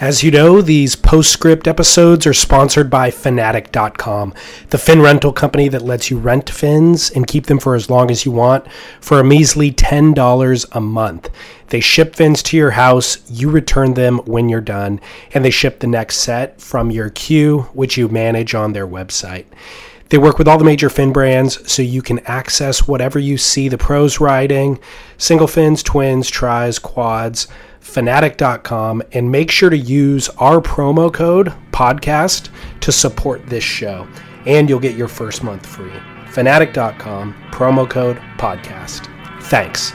As you know, these postscript episodes are sponsored by Fanatic.com, the fin rental company that lets you rent fins and keep them for as long as you want for a measly $10 a month. They ship fins to your house, you return them when you're done, and they ship the next set from your queue, which you manage on their website. They work with all the major fin brands so you can access whatever you see the pros riding single fins, twins, tries, quads fanatic.com and make sure to use our promo code podcast to support this show. And you'll get your first month free. fanatic.com promo code podcast. Thanks.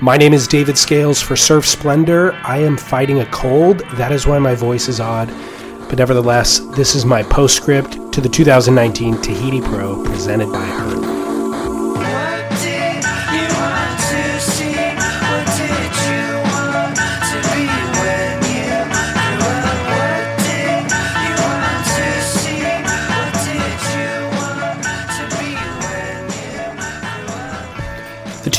My name is david scales for surf splendor. I am fighting a cold. That is why my voice is odd. But nevertheless this is my postscript to the 2019 tahiti pro presented by her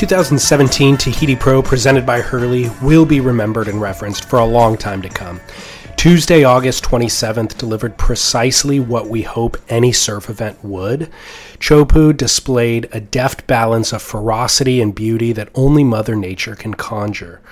2017 Tahiti Pro presented by Hurley will be remembered and referenced for a long time to come. Tuesday, August 27th delivered precisely what we hope any surf event would. Chopu displayed a deft balance of ferocity and beauty that only Mother Nature can conjure.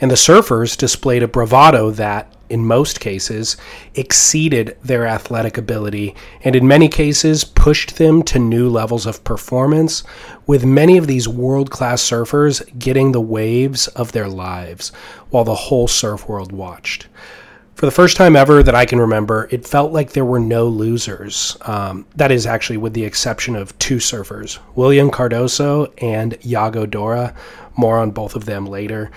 And the surfers displayed a bravado that, in most cases, exceeded their athletic ability and in many cases pushed them to new levels of performance, with many of these world class surfers getting the waves of their lives while the whole surf world watched. For the first time ever that I can remember, it felt like there were no losers. Um, that is actually with the exception of two surfers, Willian Cardoso and Yago Dora. More on both of them later.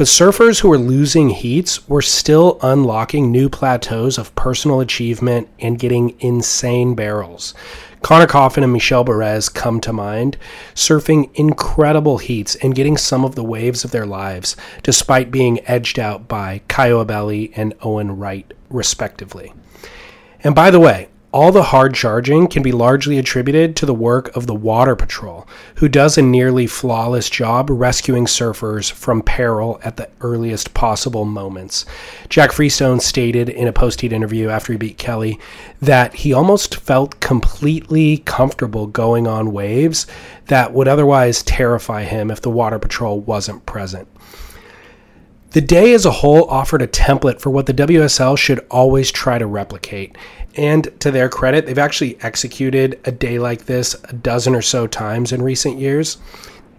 But surfers who were losing heats were still unlocking new plateaus of personal achievement and getting insane barrels. Conner Coffin and Michel Bourez come to mind, surfing incredible heats and getting some of the waves of their lives, despite being edged out by Caio Ibelli and Owen Wright, respectively. And by the way, all the hard charging can be largely attributed to the work of the Water Patrol, who does a nearly flawless job rescuing surfers from peril at the earliest possible moments. Jack Freestone stated in a post heat interview after he beat Kelly that he almost felt completely comfortable going on waves that would otherwise terrify him if the Water Patrol wasn't present. The day as a whole offered a template for what the WSL should always try to replicate. And to their credit, they've actually executed a day like this a dozen or so times in recent years.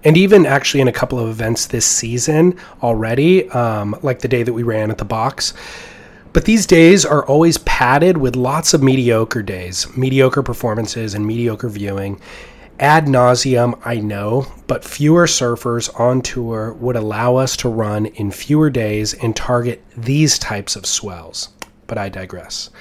And even actually in a couple of events this season already, um, like the day that we ran at the box. But these days are always padded with lots of mediocre days, mediocre performances, and mediocre viewing ad nauseum, I know, but fewer surfers on tour would allow us to run in fewer days and target these types of swells. But I digress.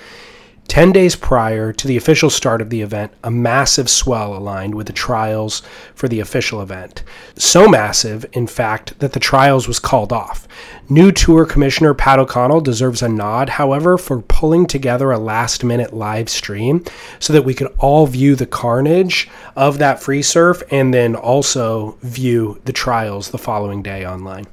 10 days prior to the official start of the event, a massive swell aligned with the trials for the official event. So massive, in fact, that the trials was called off. New Tour Commissioner Pat O'Connell deserves a nod, however, for pulling together a last minute live stream so that we could all view the carnage of that free surf and then also view the trials the following day online.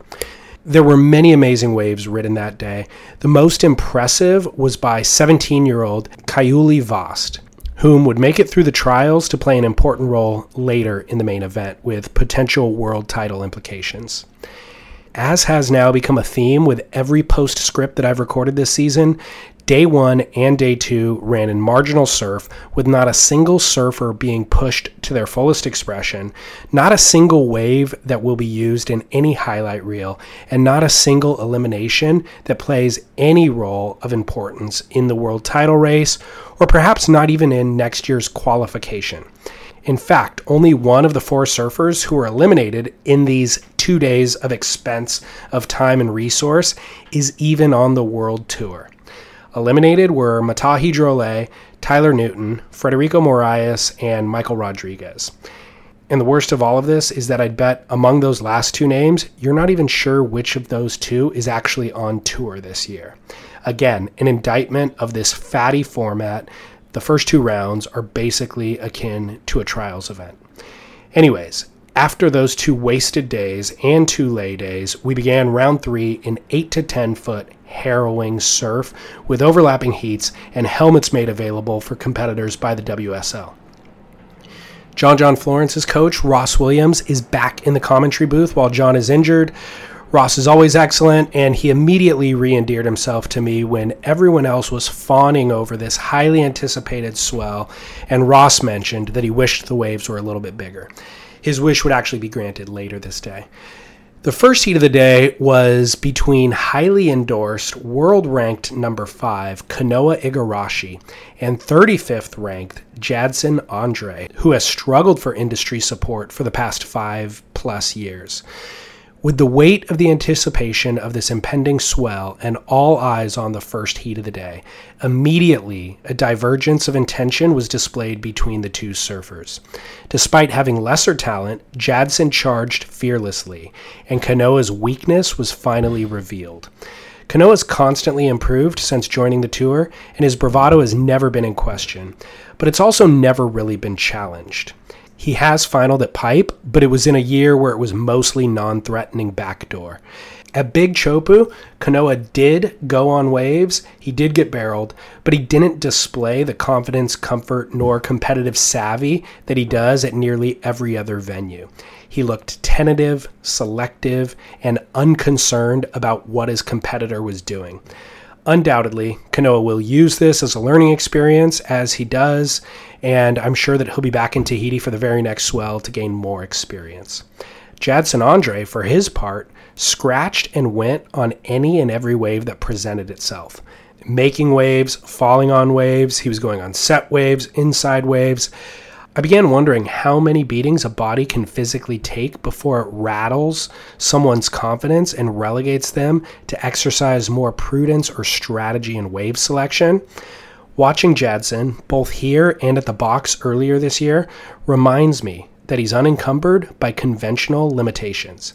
There were many amazing waves ridden that day. The most impressive was by 17 year old Kauli Vaast, whom would make it through the trials to play an important role later in the main event with potential world title implications. As has now become a theme with every postscript that I've recorded this season, Day one and day two ran in marginal surf with not a single surfer being pushed to their fullest expression, not a single wave that will be used in any highlight reel, and not a single elimination that plays any role of importance in the world title race, or perhaps not even in next year's qualification. In fact, only one of the four surfers who were eliminated in these two days of expense of time and resource is even on the world tour. Eliminated were Matahi Drolet, Tyler Newton, Frederico Morais, and Michael Rodrigues. And the worst of all of this is that I'd bet among those last two names, you're not even sure which of those two is actually on tour this year. Again, an indictment of this fatty format. The first two rounds are basically akin to a trials event. Anyways, after those two wasted days and two lay days, we began round three in 8 to 10 foot harrowing surf with overlapping heats and helmets made available for competitors by the WSL. John John Florence's coach, Ross Williams, is back in the commentary booth while John is injured. Ross is always excellent, and he immediately re endeared himself to me when everyone else was fawning over this highly anticipated swell, and Ross mentioned that he wished the waves were a little bit bigger. His wish would actually be granted later this day. The first heat of the day was between highly endorsed, world ranked number five, Kanoa Igarashi, and 35th ranked Jadson Andre, who has struggled for industry support for the past five plus years. With the weight of the anticipation of this impending swell and all eyes on the first heat of the day, immediately a divergence of intention was displayed between the two surfers. Despite having lesser talent, Jadson charged fearlessly, and Kanoa's weakness was finally revealed. Kanoa's constantly improved since joining the tour, and his bravado has never been in question, but it's also never really been challenged. He has finaled at Pipe, but it was in a year where it was mostly non threatening backdoor. At Big Chopu, Kanoa did go on waves, he did get barreled, but he didn't display the confidence, comfort, nor competitive savvy that he does at nearly every other venue. He looked tentative, selective, and unconcerned about what his competitor was doing. Undoubtedly, Kanoa will use this as a learning experience as he does, and I'm sure that he'll be back in Tahiti for the very next swell to gain more experience. Jadson Andre, for his part, scratched and went on any and every wave that presented itself. Making waves, falling on waves, he was going on set waves, inside waves. I began wondering how many beatings a body can physically take before it rattles someone's confidence and relegates them to exercise more prudence or strategy in wave selection. Watching Jadson, both here and at the box earlier this year, reminds me that he's unencumbered by conventional limitations.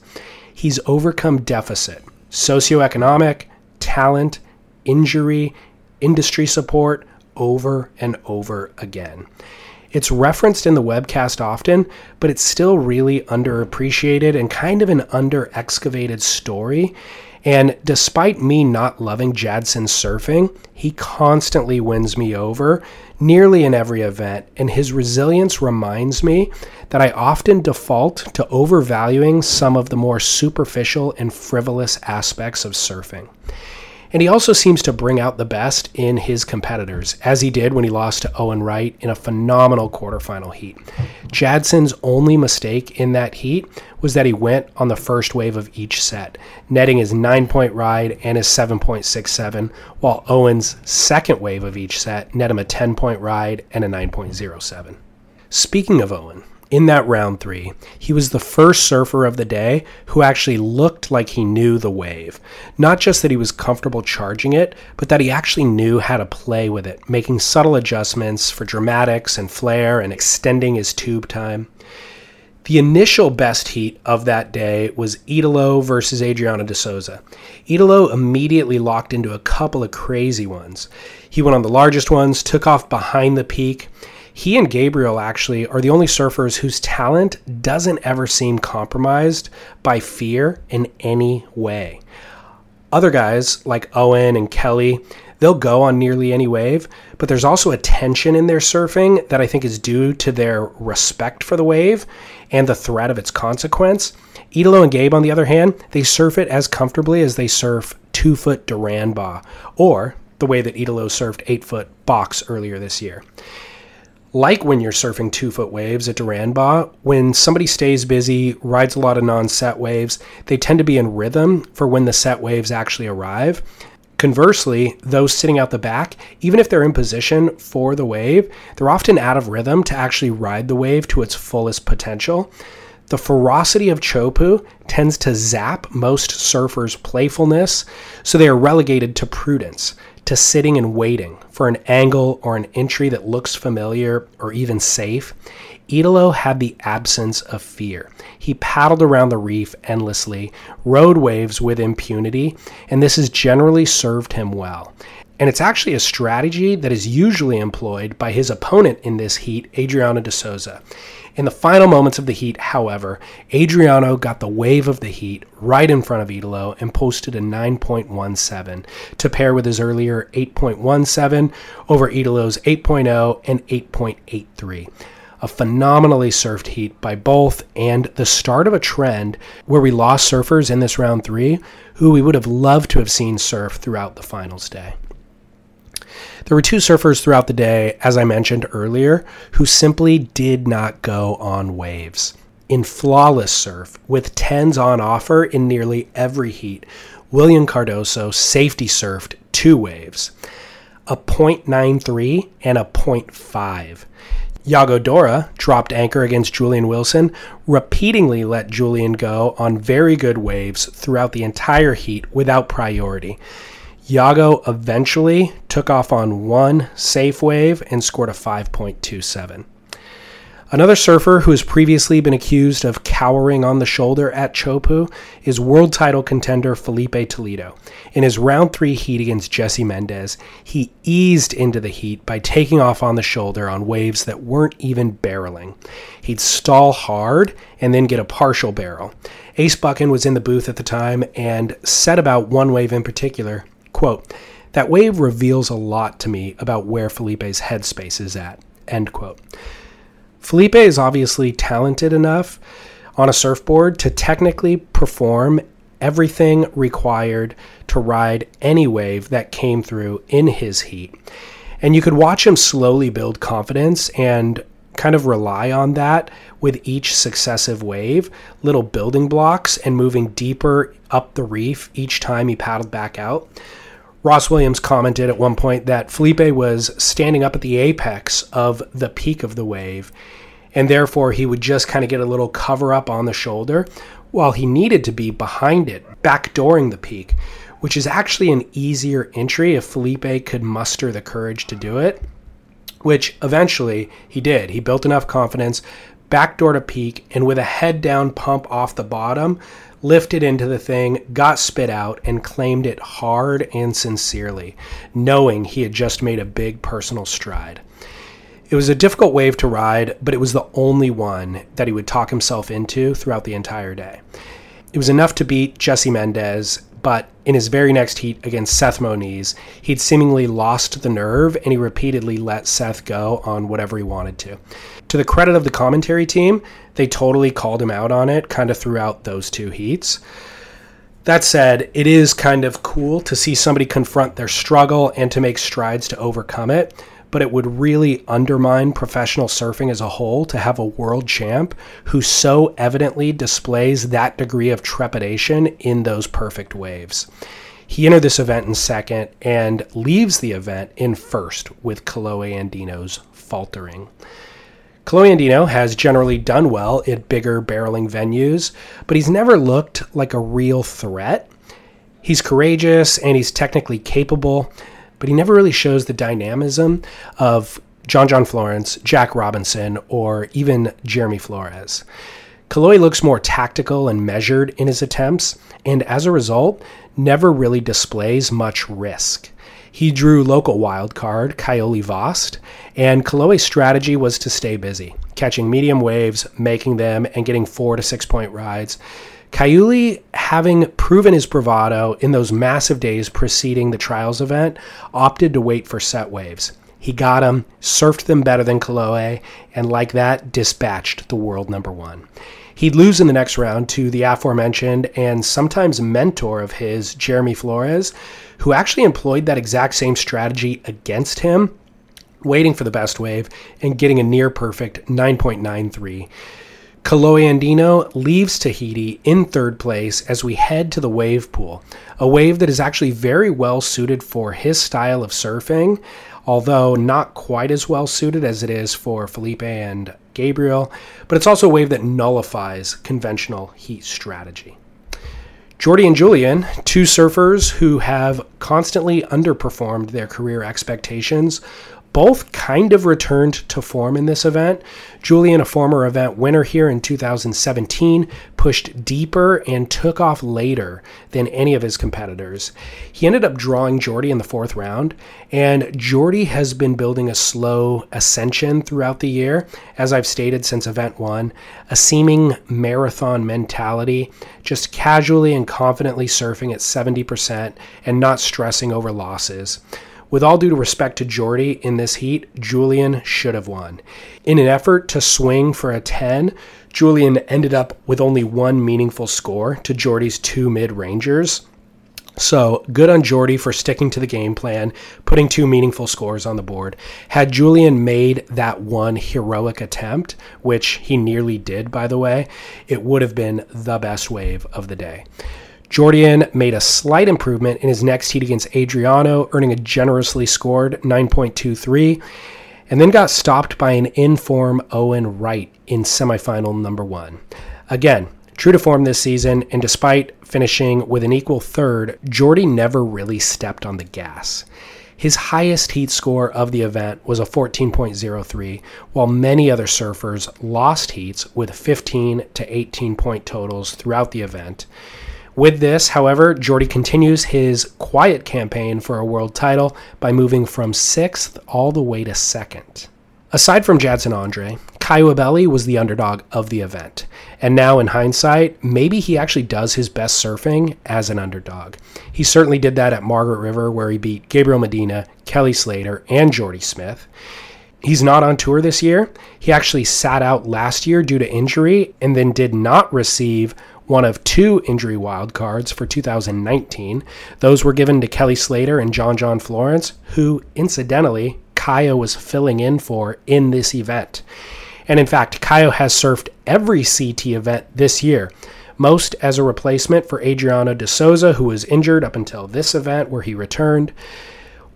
He's overcome deficit, socioeconomic, talent, injury, industry support over and over again. It's referenced in the webcast often, but it's still really underappreciated and kind of an under excavated story. And despite me not loving Jadson surfing, he constantly wins me over nearly in every event, and his resilience reminds me that I often default to overvaluing some of the more superficial and frivolous aspects of surfing. And he also seems to bring out the best in his competitors, as he did when he lost to Owen Wright in a phenomenal quarterfinal heat. Jadson's only mistake in that heat was that he went on the first wave of each set, netting his nine point ride and his 7.67, while Owen's second wave of each set net him a 10 point ride and a 9.07. Speaking of Owen, in that round three, he was the first surfer of the day who actually looked like he knew the wave. Not just that he was comfortable charging it, but that he actually knew how to play with it, making subtle adjustments for dramatics and flair and extending his tube time. The initial best heat of that day was Italo versus Adriano de Souza. Italo immediately locked into a couple of crazy ones. He went on the largest ones, took off behind the peak, he and Gabriel actually are the only surfers whose talent doesn't ever seem compromised by fear in any way. Other guys like Owen and Kelly, they'll go on nearly any wave, but there's also a tension in their surfing that I think is due to their respect for the wave and the threat of its consequence. Italo and Gabe, on the other hand, they surf it as comfortably as they surf two foot Duranbah, or the way that Italo surfed eight foot box earlier this year like when you're surfing two foot waves at Duranbah, when somebody stays busy, rides a lot of non set waves, they tend to be in rhythm for when the set waves actually arrive. Conversely, those sitting out the back, even if they're in position for the wave, they're often out of rhythm to actually ride the wave to its fullest potential. The ferocity of Chopu tends to zap most surfers' playfulness, so they are relegated to prudence, to sitting and waiting for an angle or an entry that looks familiar or even safe. Italo had the absence of fear. He paddled around the reef endlessly, rode waves with impunity, and this has generally served him well. And it's actually a strategy that is usually employed by his opponent in this heat, Adriano de Souza. In the final moments of the heat, however, Adriano got the wave of the heat right in front of Italo and posted a 9.17 to pair with his earlier 8.17 over Italo's 8.0 and 8.83 a phenomenally surfed heat by both, and the start of a trend where we lost surfers in this round three who we would have loved to have seen surf throughout the finals day. There were two surfers throughout the day, as I mentioned earlier, who simply did not go on waves. In flawless surf, with 10s on offer in nearly every heat, William Cardoso safety surfed two waves a 0.93 and a 0.5. Yago Dora dropped anchor against Julian Wilson, repeatedly let Julian go on very good waves throughout the entire heat without priority. Yago eventually took off on one safe wave and scored a 5.27. Another surfer who has previously been accused of cowering on the shoulder at Chopu is world title contender Filipe Toledo. In his round three heat against Jesse Mendes, he eased into the heat by taking off on the shoulder on waves that weren't even barreling. He'd stall hard and then get a partial barrel. Ace Buchan was in the booth at the time and said about one wave in particular, quote, that wave reveals a lot to me about where Filipe's headspace is at, end quote. Filipe is obviously talented enough on a surfboard to technically perform everything required to ride any wave that came through in his heat. And you could watch him slowly build confidence and kind of rely on that with each successive wave, little building blocks, and moving deeper up the reef each time he paddled back out. Ross Williams commented at one point that Filipe was standing up at the apex of the peak of the wave, and therefore he would just kind of get a little cover up on the shoulder while he needed to be behind it, backdooring the peak, which is actually an easier entry if Filipe could muster the courage to do it, which eventually he did. He built enough confidence, backdoored a peak, and with a head down pump off the bottom, lifted into the thing, got spit out, and claimed it hard and sincerely, knowing he had just made a big personal stride. It was a difficult wave to ride, but it was the only one that he would talk himself into throughout the entire day. It was enough to beat Jesse Mendes, but in his very next heat against Seth Moniz, he'd seemingly lost the nerve and he repeatedly let Seth go on whatever he wanted to. To the credit of the commentary team, they totally called him out on it kind of throughout those two heats. That said, it is kind of cool to see somebody confront their struggle and to make strides to overcome it, but it would really undermine professional surfing as a whole to have a world champ who so evidently displays that degree of trepidation in those perfect waves. He entered this event in second and leaves the event in first with Kolohe Andino's faltering. Kolohe Andino has generally done well at bigger barreling venues, but he's never looked like a real threat. He's courageous and he's technically capable, but he never really shows the dynamism of John John Florence, Jack Robinson, or even Jeremy Flores. Kolohe looks more tactical and measured in his attempts, and as a result, never really displays much risk. He drew local wildcard Kauli Vaast, and Kolohe's strategy was to stay busy, catching medium waves, making them, and getting four to six point rides. Kauli, having proven his bravado in those massive days preceding the trials event, opted to wait for set waves. He got them, surfed them better than Kolohe, and like that, dispatched the world number one. He'd lose in the next round to the aforementioned and sometimes mentor of his, Jeremy Flores, who actually employed that exact same strategy against him, waiting for the best wave and getting a near perfect 9.93. Kolohe Andino leaves Tahiti in third place as we head to the wave pool, a wave that is actually very well suited for his style of surfing, although not quite as well suited as it is for Filipe and Gabriel, but it's also a wave that nullifies conventional heat strategy. Jordy and Julian, two surfers who have constantly underperformed their career expectations, both kind of returned to form in this event. Julian, a former event winner here in 2017, pushed deeper and took off later than any of his competitors. He ended up drawing Jordy in the fourth round, and Jordy has been building a slow ascension throughout the year, as I've stated since event one, a seeming marathon mentality, just casually and confidently surfing at 70% and not stressing over losses. With all due respect to Jordy in this heat, Julian should have won. In an effort to swing for a 10, Julian ended up with only one meaningful score to Jordy's two mid rangers. So good on Jordy for sticking to the game plan, putting two meaningful scores on the board. Had Julian made that one heroic attempt, which he nearly did, by the way, it would have been the best wave of the day. Jordan made a slight improvement in his next heat against Adriano, earning a generously scored 9.23, and then got stopped by an in-form Owen Wright in semifinal number one. Again, true to form this season, and despite finishing with an equal third, Jordy never really stepped on the gas. His highest heat score of the event was a 14.03, while many other surfers lost heats with 15 to 18 point totals throughout the event. With this, however, Jordy continues his quiet campaign for a world title by moving from sixth all the way to second. Aside from Jadson Andre, Caio Ibelli was the underdog of the event. And now, in hindsight, maybe he actually does his best surfing as an underdog. He certainly did that at Margaret River, where he beat Gabriel Medina, Kelly Slater, and Jordy Smith. He's not on tour this year. He actually sat out last year due to injury and then did not receive one of two injury wildcards for 2019. Those were given to Kelly Slater and John John Florence, who, incidentally, Caio was filling in for in this event. And in fact, Caio has surfed every CT event this year, most as a replacement for Adriano de Souza, who was injured up until this event where he returned.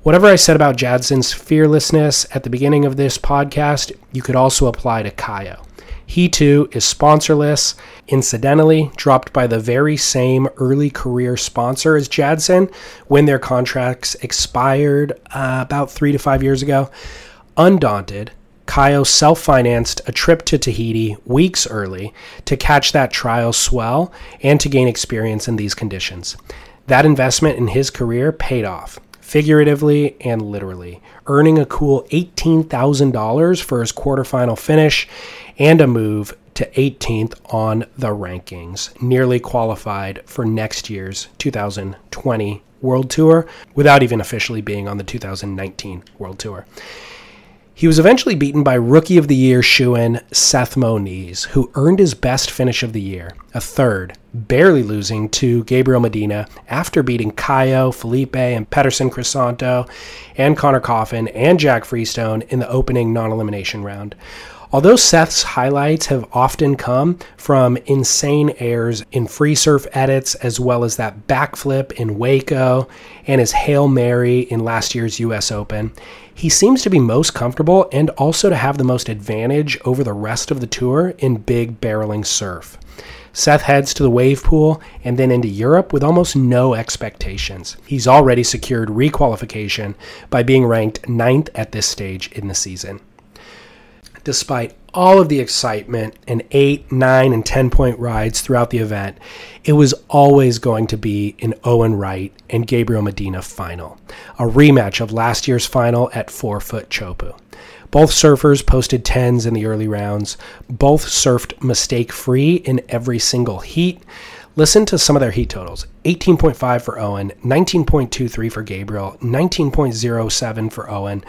Whatever I said about Jadson's fearlessness at the beginning of this podcast, you could also apply to Caio. He too is sponsorless, incidentally, dropped by the very same early career sponsor as Jadson when their contracts expired uh, about three to five years ago. Undaunted, Caio self financed a trip to Tahiti weeks early to catch that trial swell and to gain experience in these conditions. That investment in his career paid off, figuratively and literally, earning a cool $18,000 for his quarterfinal finish and a move to 18th on the rankings, nearly qualified for next year's 2020 World Tour without even officially being on the 2019 World Tour. He was eventually beaten by Rookie of the Year shoe-in Seth Moniz, who earned his best finish of the year, a third, barely losing to Gabriel Medina after beating Caio, Filipe, and Peterson Crisanto, and Conner Coffin and Jack Freestone in the opening non-elimination round. Although Seth's highlights have often come from insane airs in free surf edits, as well as that backflip in Waco and his Hail Mary in last year's US Open, he seems to be most comfortable and also to have the most advantage over the rest of the tour in big barreling surf. Seth heads to the wave pool and then into Europe with almost no expectations. He's already secured requalification by being ranked ninth at this stage in the season despite all of the excitement and eight, nine, and 10 point rides throughout the event, it was always going to be an Owen Wright and Gabriel Medina final, a rematch of last year's final at four foot Chopu. Both surfers posted 10s in the early rounds. Both surfed mistake free in every single heat. Listen to some of their heat totals 18.5 for Owen, 19.23 for Gabriel, 19.07 for Owen.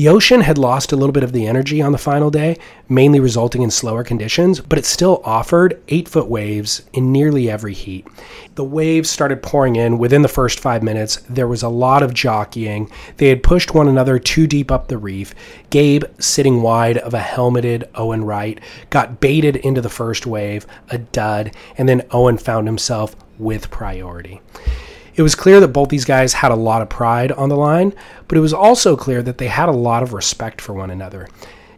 The ocean had lost a little bit of the energy on the final day, mainly resulting in slower conditions, but it still offered eight foot waves in nearly every heat. The waves started pouring in within the first five minutes. There was a lot of jockeying. They had pushed one another too deep up the reef. Gabe, sitting wide of a helmeted Owen Wright, got baited into the first wave, a dud, and then Owen found himself with priority. It was clear that both these guys had a lot of pride on the line, but it was also clear that they had a lot of respect for one another.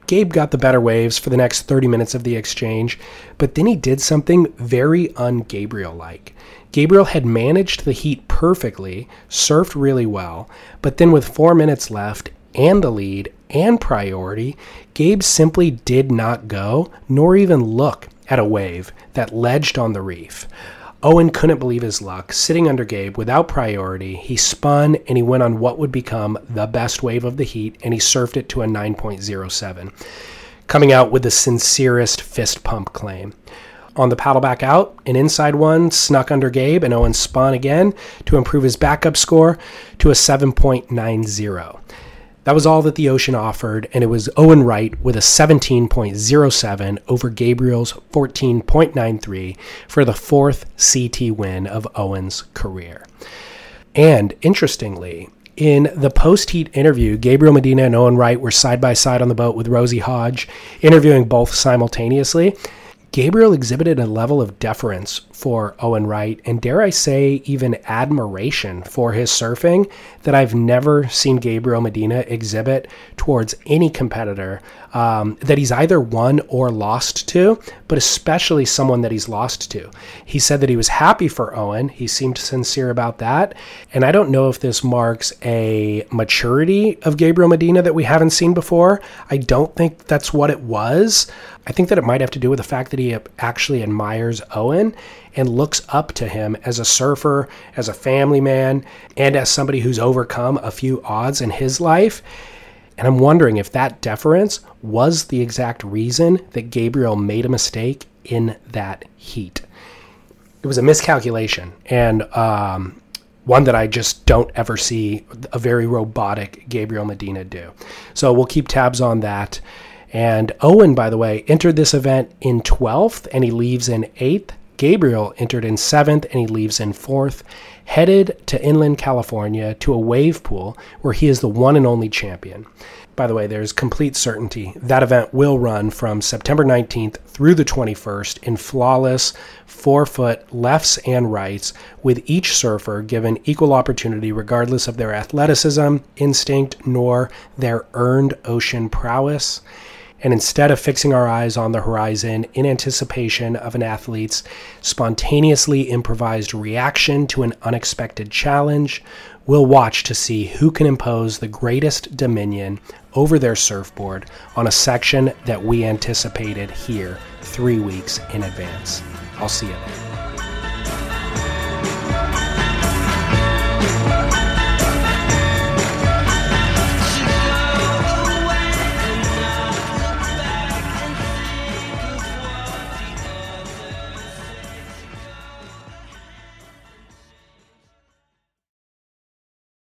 Gabe got the better waves for the next 30 minutes of the exchange, but then he did something very un Gabriel like. Gabriel had managed the heat perfectly, surfed really well, but then with four minutes left and the lead and priority, Gabe simply did not go, nor even look at a wave that ledged on the reef. Owen couldn't believe his luck. Sitting under Gabe without priority, he spun and he went on what would become the best wave of the heat and he surfed it to a 9.07, coming out with the sincerest fist pump claim. On the paddle back out, an inside one snuck under Gabe and Owen spun again to improve his backup score to a 7.90. That was all that the ocean offered, and it was Owen Wright with a 17.07 over Gabriel's 14.93 for the fourth CT win of Owen's career. And interestingly, in the post heat interview, Gabriel Medina and Owen Wright were side by side on the boat with Rosie Hodge, interviewing both simultaneously. Gabriel exhibited a level of deference for Owen Wright and, dare I say, even admiration for his surfing that I've never seen Gabriel Medina exhibit towards any competitor um, that he's either won or lost to, but especially someone that he's lost to. He said that he was happy for Owen. He seemed sincere about that. And I don't know if this marks a maturity of Gabriel Medina that we haven't seen before. I don't think that's what it was. I think that it might have to do with the fact that he actually admires Owen and looks up to him as a surfer, as a family man, and as somebody who's overcome a few odds in his life. And I'm wondering if that deference was the exact reason that Gabriel made a mistake in that heat. It was a miscalculation and um, one that I just don't ever see a very robotic Gabriel Medina do. So we'll keep tabs on that. And Owen, by the way, entered this event in 12th and he leaves in 8th. Gabriel entered in 7th and he leaves in 4th, headed to inland California to a wave pool where he is the one and only champion. By the way, there's complete certainty that event will run from September 19th through the 21st in flawless four foot lefts and rights, with each surfer given equal opportunity regardless of their athleticism, instinct, nor their earned ocean prowess and instead of fixing our eyes on the horizon in anticipation of an athlete's spontaneously improvised reaction to an unexpected challenge, we'll watch to see who can impose the greatest dominion over their surfboard on a section that we anticipated here three weeks in advance. I'll see you there.